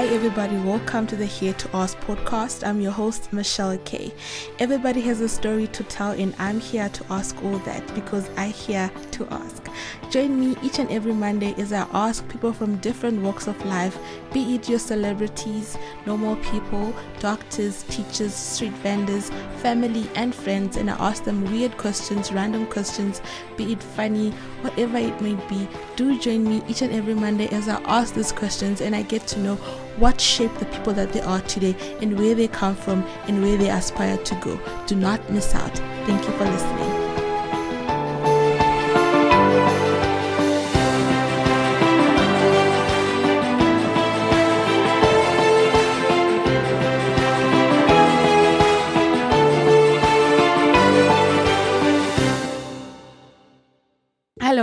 Hi, everybody. Welcome to the Here to Ask podcast. I'm your host, Michelle Kay. Everybody has a story to tell, and I'm here to ask all that because I here to ask. Join me each and every Monday as I ask people from different walks of life, be it your celebrities, normal people, doctors, teachers, street vendors, family, and friends, and I ask them weird questions, random questions, be it funny, whatever it may be. Do join me each and every Monday as I ask these questions and I get to know what shaped the people that they are today and where they come from and where they aspire to go. Do not miss out. Thank you for listening.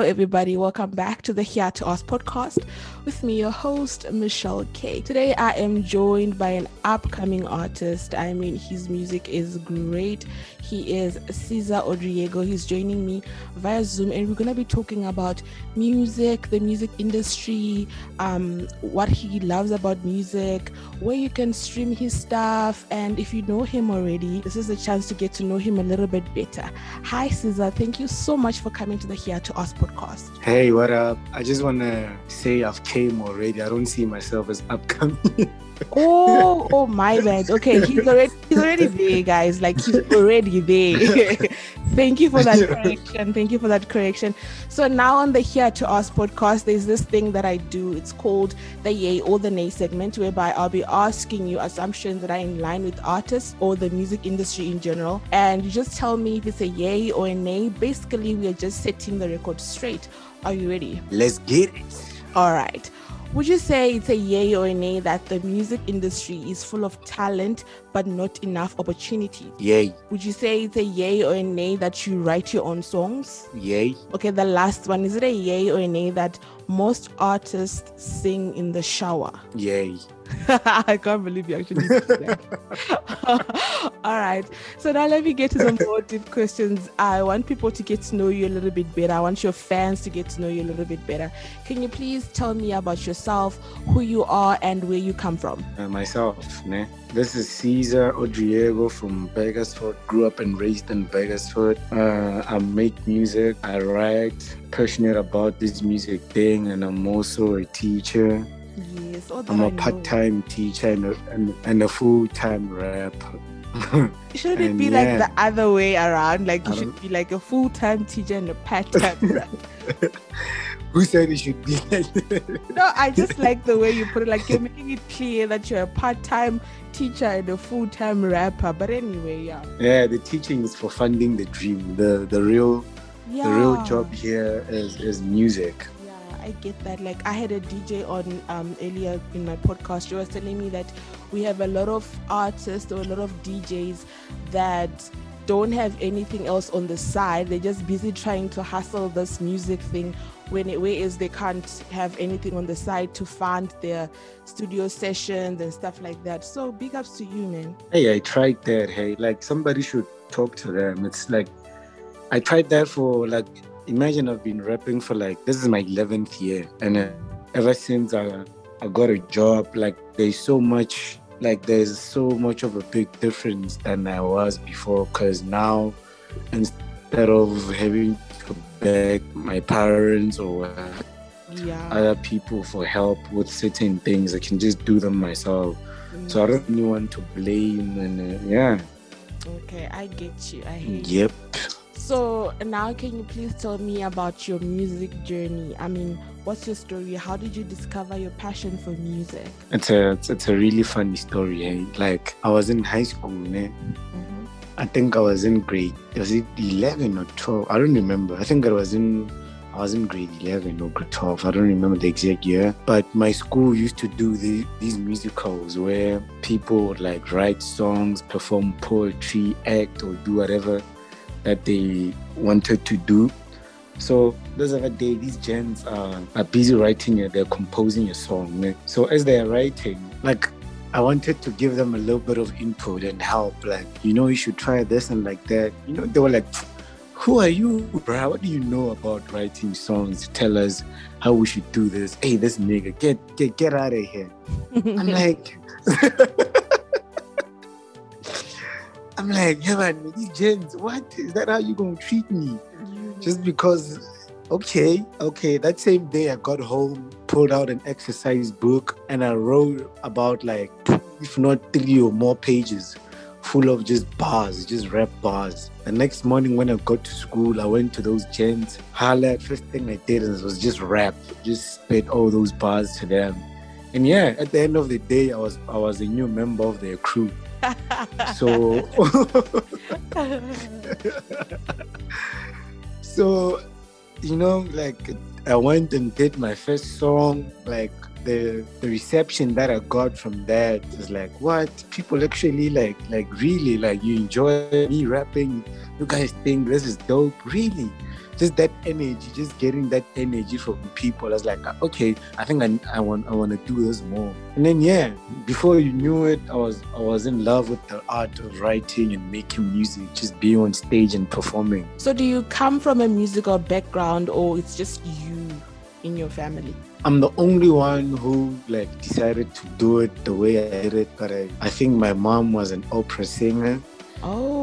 Everybody. Welcome back to the Here to Ask podcast with me, your host, Michelle K. Today, I am joined by an upcoming artist. I mean, his music is great. He is Cesar Odriego. He's joining me via Zoom, and we're going to be talking about music, the music industry, um, what he loves about music, where you can stream his stuff, and if you know him already, this is a chance to get to know him a little bit better. Hi, Cesar. Thank you so much for coming to the Here to Ask podcast. Hey, what up? I just want to say I've came already. I don't see myself as upcoming. oh, oh my bad. Okay, he's already he's already there, guys. Like he's already there. Thank you for that correction. Thank you for that correction. So now on the Here to Ask podcast, there's this thing that I do. It's called the Yay or the Nay segment, whereby I'll be asking you assumptions that are in line with artists or the music industry in general. And you just tell me if it's a yay or a nay. Basically, we are just setting the record straight. Are you ready? Let's get it. All right. Would you say it's a yay or a nay that the music industry is full of talent but not enough opportunity? Yay. Would you say it's a yay or a nay that you write your own songs? Yay. Okay, the last one is it a yay or a nay that most artists sing in the shower? Yay. I can't believe you actually said that. All right. So now let me get to some more deep questions. I want people to get to know you a little bit better. I want your fans to get to know you a little bit better. Can you please tell me about yourself, who you are, and where you come from? Uh, myself, ne? This is Cesar Odriego from Bakersford. Grew up and raised in Bakersford. Uh, I make music. I write. Passionate about this music thing, and I'm also a teacher. Yes, I'm a part-time teacher and a, and, and a full-time rapper. Shouldn't it be yeah. like the other way around? Like you should be like a full time teacher and a part time. Rapper. Who said it should be like that? no, I just like the way you put it. Like you're making it clear that you're a part time teacher and a full time rapper. But anyway, yeah. Yeah, the teaching is for funding the dream. The the real Yeah. the real job here is is music. I get that. Like I had a DJ on um earlier in my podcast. She was telling me that we have a lot of artists or a lot of DJs that don't have anything else on the side. They're just busy trying to hustle this music thing when it whereas they can't have anything on the side to fund their studio sessions and stuff like that. So big ups to you, man. Hey, I tried that. Hey, like somebody should talk to them. It's like I tried that for like imagine I've been rapping for like this is my 11th year, and uh, ever since I I got a job, like there's so much like there's so much of a big difference than I was before. Cause now instead of having to beg my parents or uh, Yeah. other people for help with certain things, I can just do them myself. So I don't really want to blame and uh, yeah. okay, I get you. I hear you. So now, can you please tell me about your music journey? I mean, what's your story? How did you discover your passion for music? It's a it's, it's a really funny story. Eh? Like I was in high school, ne? Mm-hmm. I think I was in grade was it eleven or twelve? I don't remember. I think I was in I was in grade eleven or grade twelve. I don't remember the exact year. But my school used to do the, these musicals where people would like write songs, perform poetry, act, or do whatever that they wanted to do. So those other day, these gents are, are busy writing it, they're composing a song. Eh? So as they are writing, like I wanted to give them a little bit of input and help, like, you know, you should try this and like that. You know, they were like, who are you, bro? What do you know about writing songs? Tell us how we should do this. Hey, this nigga, get get get out of here. I'm like, I'm like, yeah, man, these gens, what is that? How you gonna treat me? Mm. Just because, okay, okay. That same day, I got home, pulled out an exercise book, and I wrote about like, if not three or more pages full of just bars, just rap bars. The next morning when I got to school, I went to those gents. Holla, first thing I did was just rap, just spit all those bars to them. And yeah, at the end of the day, I was I was a new member of their crew. So so you know like i went and did my first song like the the reception that i got from that is like what? People actually like like really like you enjoy me rapping? You guys think this is dope? Really just that energy, just getting that energy from people. I was like, okay, I think I, I want I want to do this more. And then yeah, before you knew it, I was I was in love with the art of writing and making music, just being on stage and performing. So do you come from a musical background or it's just you in your family? I'm the only one who like decided to do it the way I did it, but I, I think my mom was an opera singer. Oh,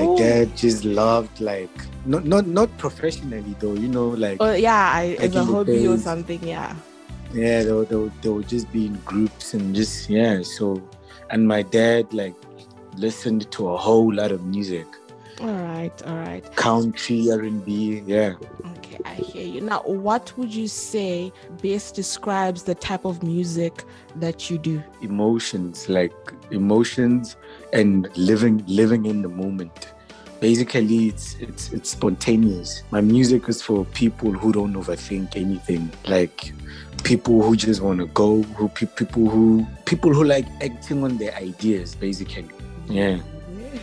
my dad just loved like not not not professionally though, you know, like Oh yeah, I, as a hobby or something. Yeah. yeah, they would, they, would, they would just be in groups and just yeah. So, and my dad like listened to a whole lot of music, All right, all right. country, R and B, yeah. Okay, I hear you. Now, what would you say best describes the type of music that you do? emotions like emotions and living living in the moment. Basically it's it's it's spontaneous. My music is for people who don't overthink anything. Like people who just want to go who pe- people who people who like acting on their ideas basically. Yeah.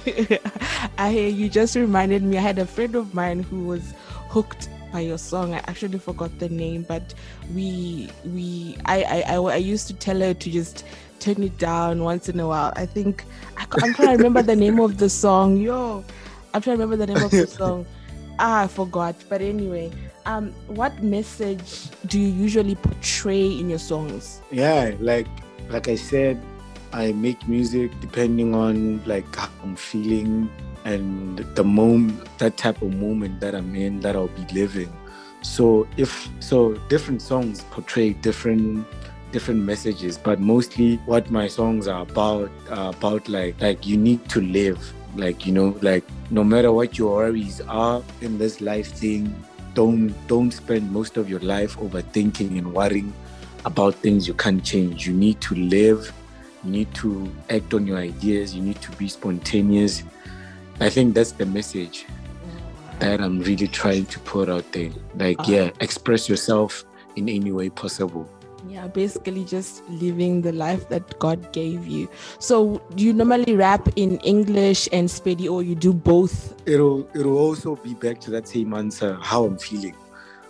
I you just reminded me. I had a friend of mine who was hooked by your song. I actually forgot the name, but we we I I, I, I used to tell her to just turn it down once in a while. I think I, i'm trying to remember the name of the song. Yo, I'm trying to remember the name of the song. Ah, I forgot. But anyway, um, what message do you usually portray in your songs? yeah like like i said i make music depending on like how i'm feeling and the moment that type of moment that i'm in that i'll be living so if so different songs portray different different messages but mostly what my songs are about are about like like you need to live like you know like no matter what your worries are in this life thing don't don't spend most of your life overthinking and worrying about things you can't change. You need to live, you need to act on your ideas, you need to be spontaneous. I think that's the message that I'm really trying to put out there. Like, Ah. yeah, express yourself in any way possible. Yeah, basically just living the life that God gave you. So, do you normally rap in English and Sepedi, or you do both? It'll it'll also be back to that same answer, how I'm feeling.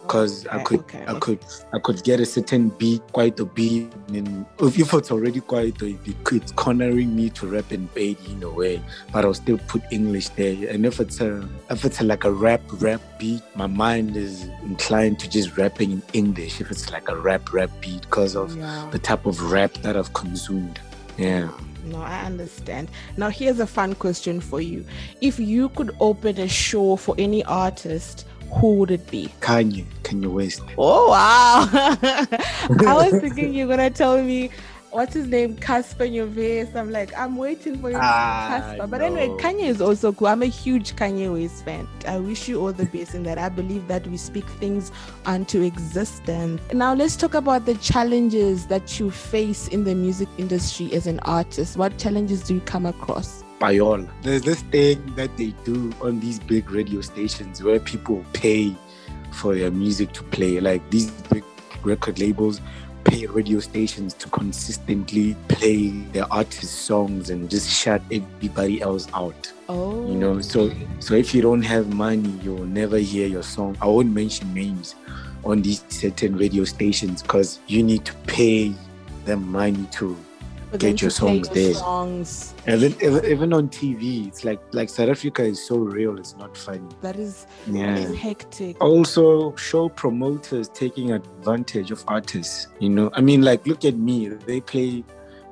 Because I could okay, I okay. could I could get a certain beat, quite a beat, and if it's already quite a beat, it's cornering me to rap in Pedi in a way, but I'll still put English there. And if it's a if it's a, like a rap rap beat, my mind is inclined to just rapping in English. If it's like a rap rap beat, because of Yeah. the type of rap that I've consumed. Yeah. No, I understand. Now, here's a fun question for you. If you could open a show for any artist, who would it be? Kanye, Kanye West. Oh, wow. I was thinking you're going to tell me. What's his name? Cassper Nyovest. I'm like, I'm waiting for you, Ah, Cassper. But anyway. Kanye is also cool. I'm a huge Kanye West fan. I wish you all the best in that. I believe that we speak things unto existence. Now, let's talk about the challenges that you face in the music industry as an artist. What challenges do you come across? Payola. There's this thing that they do on these big radio stations where people pay for their music to play. Like these big record labels pay radio stations to consistently play their artists' songs and just shut everybody else out. Oh, You know, oh. so so if you don't have money, you'll never hear your song. I won't mention names on these certain radio stations because you need to pay them money to get your songs there. Songs. Even, on TV, it's like like South Africa is so real. It's not funny. That is Yeah. hectic. Also, show promoters taking advantage of artists. You know, I mean, like look at me. They play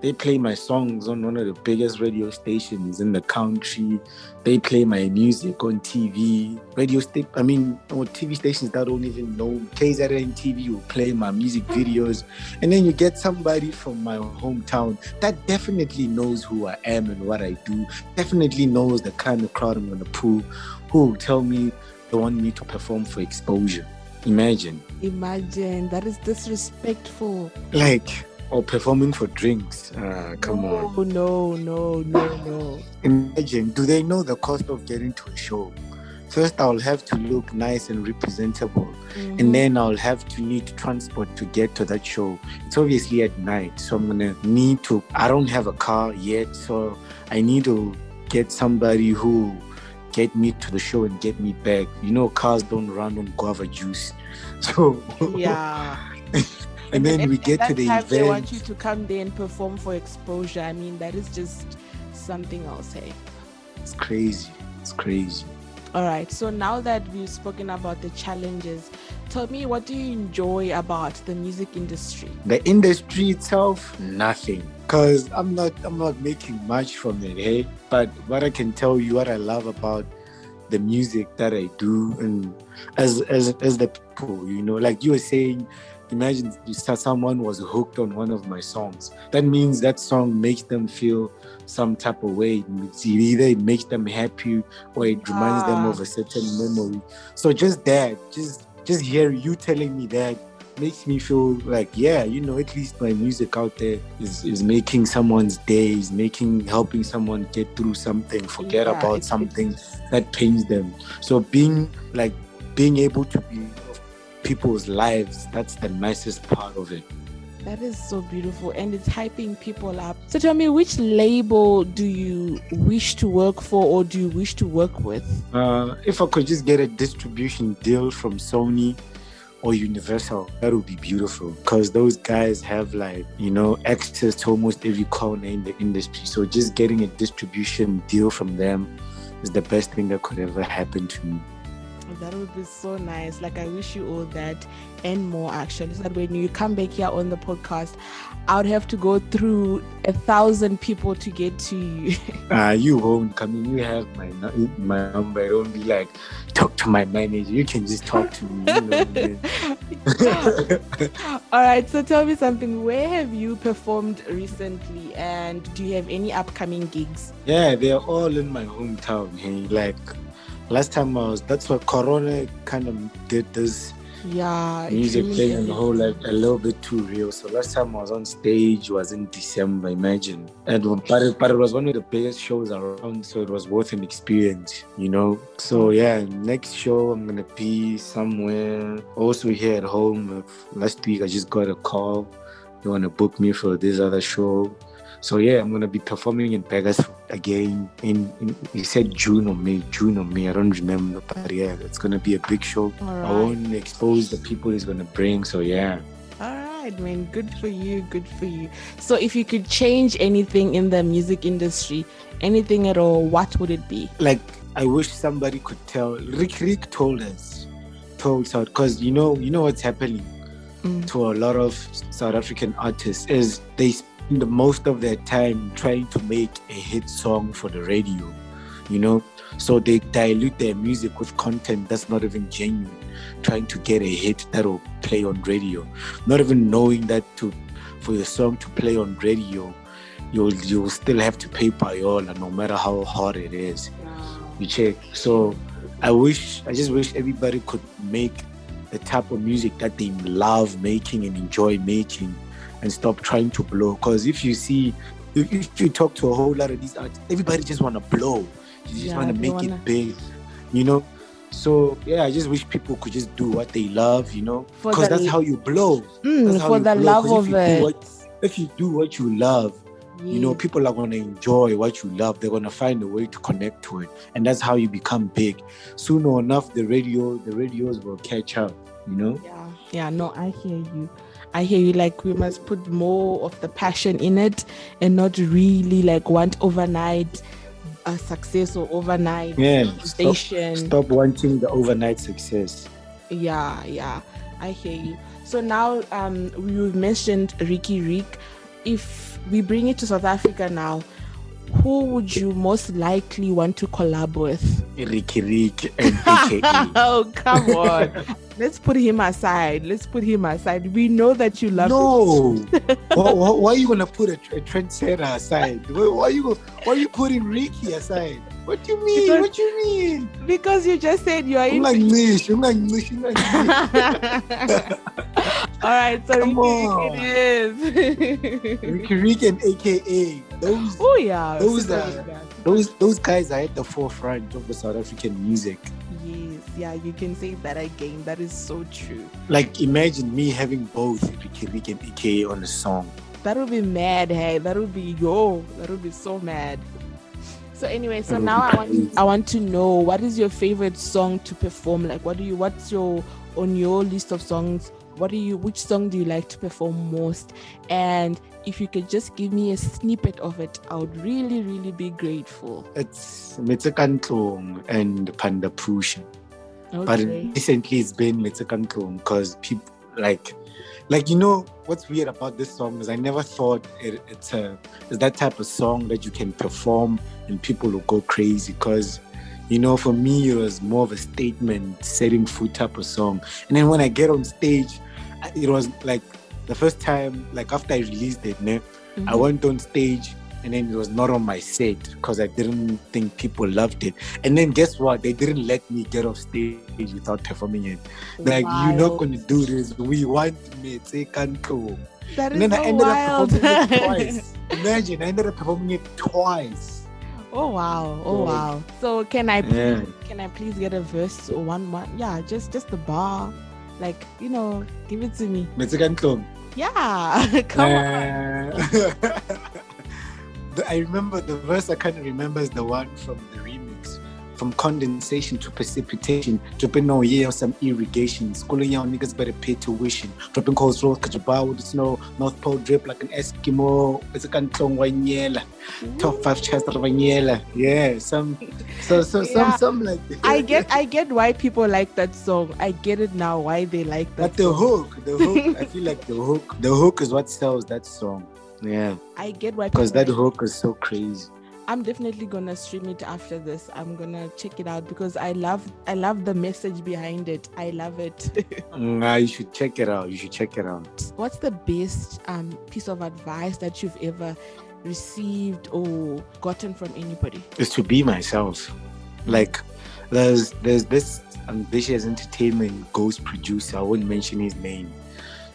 they play my songs on one of the biggest radio stations in the country. They play my music on TV. Radio sta- I mean, on TV stations that don't even know. KZN TV will play my music videos. And then you get somebody from my hometown that definitely knows who I am and what I do, definitely knows the kind of crowd I'm gonna pull, who will tell me they want me to perform for exposure. Imagine. Imagine that is disrespectful. Like, or performing for drinks. Ah, come no, on. No, no, no, no. Imagine, do they know the cost of getting to a show? First, I'll have to look nice and representable, Mhm. and then I'll have to need transport to get to that show. It's obviously at night, so I'm gonna need to. I don't have a car yet, so I need to get somebody who get me to the show and get me back. You know, cars don't run on guava juice, so yeah. And then we get to that the time They want you to come there and perform for exposure. I mean, that is just something else, hey. It's crazy. It's crazy. All right. So now that we've spoken about the challenges, tell me what do you enjoy about the music industry? the industry itself nothing because i'm not i'm not making much from it hey but what i can tell you what i love about the music that i do and as as as the people you know like you were saying imagine someone was hooked on one of my songs. That means that song makes them feel some type of way. It's either it makes them happy or it reminds them Ah. of a certain memory. So just that just just hear you telling me that makes me feel like yeah you know at least my music out there is is making someone's day is making helping someone get through something forget Yeah, about something that pains them. So being like being able to be people's lives. That's the nicest part of it. That is so beautiful and it's hyping people up. So tell me, which label do you wish to work for or do you wish to work with? uh if i could just get a distribution deal from sony or universal that would be beautiful. Because those guys have like you know access to almost every corner in the industry. So just getting a distribution deal from them is the best thing that could ever happen to me That would be so nice. Like I wish you all that and more actually. So that when you come back here on the podcast, I would have to go through a thousand people to get to you. uh you won't come in you have my my number don't be like talk to my manager you can just talk to me you know all right. So tell me something. Where have you performed recently and do you have any upcoming gigs? Yeah, they're all in my hometown. Hey, like last time I was, that's what Corona kind of did this Yeah. music really and is. whole like a little bit too real. So last time I was on stage was in December, imagine. And but it, but it was one of the biggest shows around, so it was worth an experience, you know. So mm. yeah, next show I'm gonna be somewhere also here at home. Last week I just got a call. They wanna book me for this other show. So yeah, I'm gonna be performing in Vegas again in, in he said June or May, June or May, I don't remember, but yeah, it's gonna be a big show. All I right. won't expose the people he's gonna bring. So yeah, All right, man. Good for you. Good for you. So, if you could change anything in the music industry, anything at all, what would it be? like I wish somebody could tell. Riky Rick told us, told South, because you know, you know what's happening Mm. to a lot of South African artists is they spend the most of their time trying to make a hit song for the radio, you know. So they dilute their music with content that's not even genuine, trying to get a hit that'll play on radio, not even knowing that to for your song to play on radio, you'll you'll still have to pay payola no matter how hard it is you check. So I wish, I just wish everybody could make the type of music that they love making and enjoy making and stop trying to blow. Because if you see, if, if you talk to a whole lot of these artists, everybody just want to blow. You just Yeah, want to make wanna- it big, you know? So yeah, I just wish people could just do what they love, you know? Because that's how you blow. Mm, That's how for you the blow, love of if you do it. what- If you do what you love, you know people are going to enjoy what you love they're going to find a way to connect to it and that's how you become big soon or enough the radio the radios will catch up you know Yeah, yeah, no, I hear you. I hear you like we must put more of the passion in it and not really like want overnight uh, success or overnight Yeah. Stop, station. stop wanting the overnight success. Yeah, yeah, I hear you. So now, um, you mentioned Riky Rick. If we bring it to South Africa now, who would you most likely want to collab with? Riky Rick and AKA. oh, come on. Let's put him aside. Let's put him aside. We know that you love no. why, why, why are you gonna put a, a trendsetter aside? Why, why are you why are you putting Riky aside? What do you mean? Because- what do you mean? because you just said you are in. Ungangishi, ungangishi, ungangishi. All right, so Come Riky it is. Riky Rick and AKA. Those oh yeah, Those are- uh, those those guys are at the forefront of the South African music. Yes, yeah, you can say that again. That is so true. Like imagine me having both Riky Rick and AKA on a song. That would be mad, hey. That would be yo. That would be so mad. So anyway, so now I want. I want to know what is your favorite song to perform? Like, what do you? What's your on your list of songs? What do you? Which song do you like to perform most? And if you could just give me a snippet of it, I would really, really be grateful. It's Metsekantlong and Panda Pusha. But recently it's been Metsekantlong because people like like you know what's weird about this song is I never thought it, it's a it's that type of song that you can perform and people will go crazy because you know for me it was more of a statement setting foot type of song and then when I get on stage it was like the first time like after I released it ne, I mm-hmm. went on stage and then it was not on my set because I didn't think people loved it. And then guess what? They didn't let me get off stage without performing it. Like you're not gonna do this. We want me to go. That is And then I ended wild. up performing it twice. Imagine I ended up performing it twice. Oh wow! Oh So- wow! So can I Yeah. can I please get a verse or one one? Yeah, just just the bar, like you know, give it to me. Yeah, come on. Uh, the- I remember the verse I kind of remember is the one from the. From condensation to precipitation, dropping no year some irrigation. Schooling young niggas better pay tuition. Dropping cold rolls, Kajaba with the snow. North Pole drip like an Eskimo. It's a canton wanyela. Top five chest of wanyela. Yeah, some, so, so, Yeah. some, some like that. I get I get why people like that song. I get it now why they like that. But the song. hook, the hook, I feel like the hook, the hook is what sells that song. Yeah, I get why because that hook is so crazy. I'm definitely gonna stream it after this. I'm gonna check it out because I love I love the message behind it. I love it. Mm, ah, you should check it out. You should check it out. What's the best um, piece of advice that you've ever received or gotten from anybody? Is to be myself. Like, there's there's this Ambitiouz Entertainment ghost producer. I won't mention his name.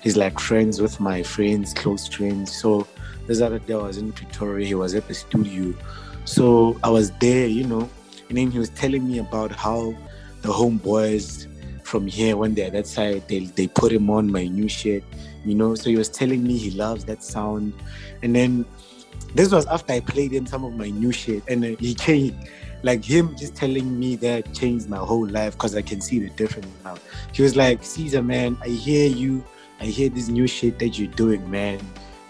He's like friends with my friends, close friends. So this other day I was in Pretoria. He was at the studio. So I was there, you know, and then he was telling me about how the homeboys from here when they're that side they, they put him on my new shit you know so he was telling me he loves that sound and then this was after i played him some of my new shit and uh, he came like him just telling me that changed my whole life because i can see the difference now he was like caesar man i hear you i hear this new shit that you're doing man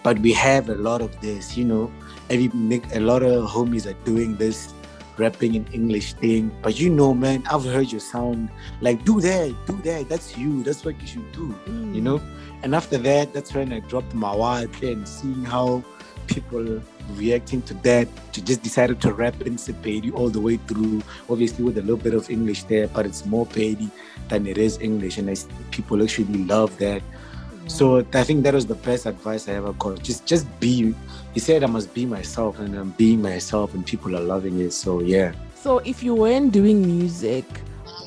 but we have a lot of this you know every a lot of homies are doing this rapping in English thing. But you know, man, I've heard your sound. Like, do that, do that. That's you. That's what you should do. Mm. You know? And after that, that's when I dropped my wild and seeing how people reacting to that. To just decided to rap in Sepedi all the way through. Obviously with a little bit of English there, but it's more Pedi than it is English. And I people actually love that. So I think that was the best advice I ever got. Just just be he said I must be myself and I'm being myself and people are loving it. So yeah. So if you weren't doing music,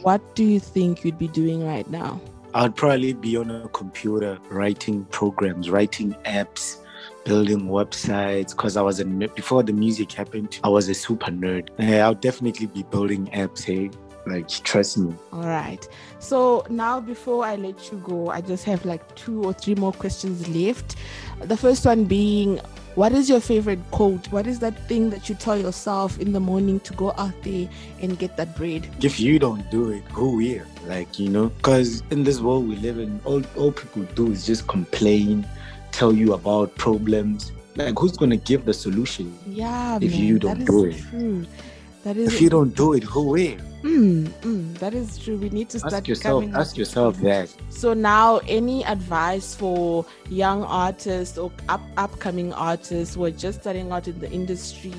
what do you think you'd be doing right now? I'd probably be on a computer writing programs, writing apps, building websites. Because I was a before the music happened. I was a super nerd. Yeah, I'll definitely be building apps. Hey, Like trust me. All right. So now before I let you go, I just have like two or three more questions left. The first one being what is your favorite quote? What is that thing that you tell yourself in the morning to go out there and get that bread? If you don't do it, who will? Like, you know, because in this world we live in, all, all people do is just complain, tell you about problems. Like, who's going to give the solution? Yeah, if man, you don't do it. True. That is if you don't do it, who will? Mm, mm, that is true. We need to start ask yourself. Ask yourself that. So now, any advice for young artists or up, upcoming artists who are just starting out in the industry?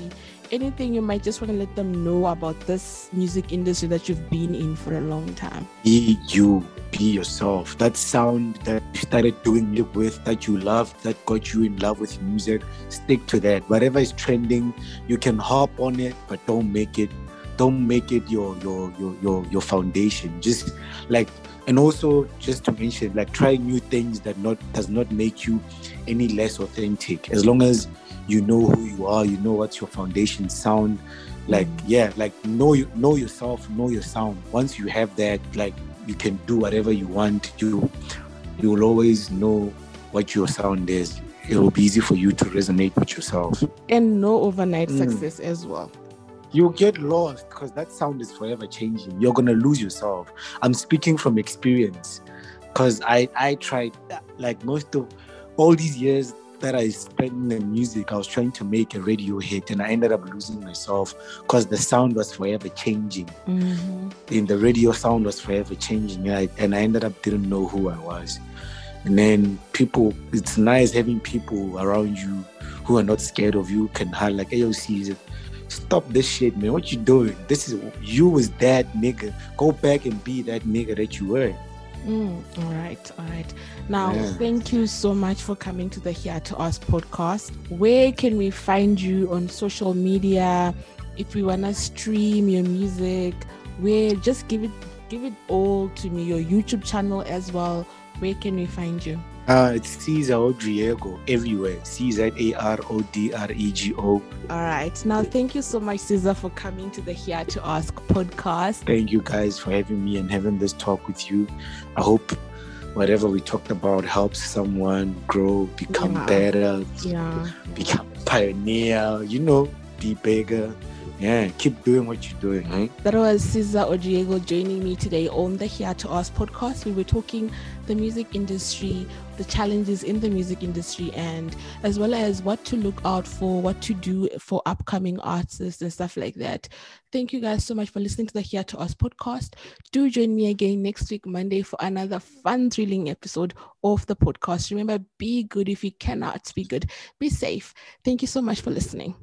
Anything you might just want to let them know about this music industry that you've been in for a long time? Be you. Be yourself. That sound that you started doing it with, that you loved, that got you in love with music, stick to that. Whatever is trending, you can hop on it, but don't make it don't make it your your your your, your foundation. Just like and also just to mention like try new things that not does not make you any less authentic. As long as you know who you are you know what's your foundation sound like. Mm. yeah like know you know yourself know your sound. Once you have that like you can do whatever you want. You you will always know what your sound is. It will be easy for you to resonate with yourself. And no overnight mm. success as well you get lost because that sound is forever changing. You're gonna lose yourself. I'm speaking from experience because I I tried like most of all these years that I spent in the music, I was trying to make a radio hit and I ended up losing myself because the sound was forever changing. Mm-hmm. And the radio sound was forever changing. And I, and I ended up didn't know who I was. And then people, it's nice having people around you who are not scared of you, can have like AOC stop this shit, man. What you doing? This is you was that nigga. Go back and be that nigga that you were. Mm, all right, all right. Now, yeah. thank you so much for coming to the Here to Ask podcast. Where can we find you on social media? If we wanna stream your music, where just give it give it all to me. Your YouTube channel as well. Where can we find you? Uh, it's Cesar Odriego everywhere. Caesar A R O D R E G O. All right. Now, thank you so much, Cesar, for coming to the Here to Ask podcast. Thank you guys for having me and having this talk with you. I hope whatever we talked about helps someone grow, become yeah. better, yeah. become pioneer, you know, be bigger yeah, keep doing what you're doing, right? That was Cesar Odriego joining me today on the Here to Ask podcast. We were talking the music industry, the challenges in the music industry, and as well as what to look out for, what to do for upcoming artists and stuff like that. Thank you guys so much for listening to the Here to Ask podcast. Do join me again next week, Monday, for another fun, thrilling episode of the podcast. Remember, be good if you cannot be good. Be safe. Thank you so much for listening.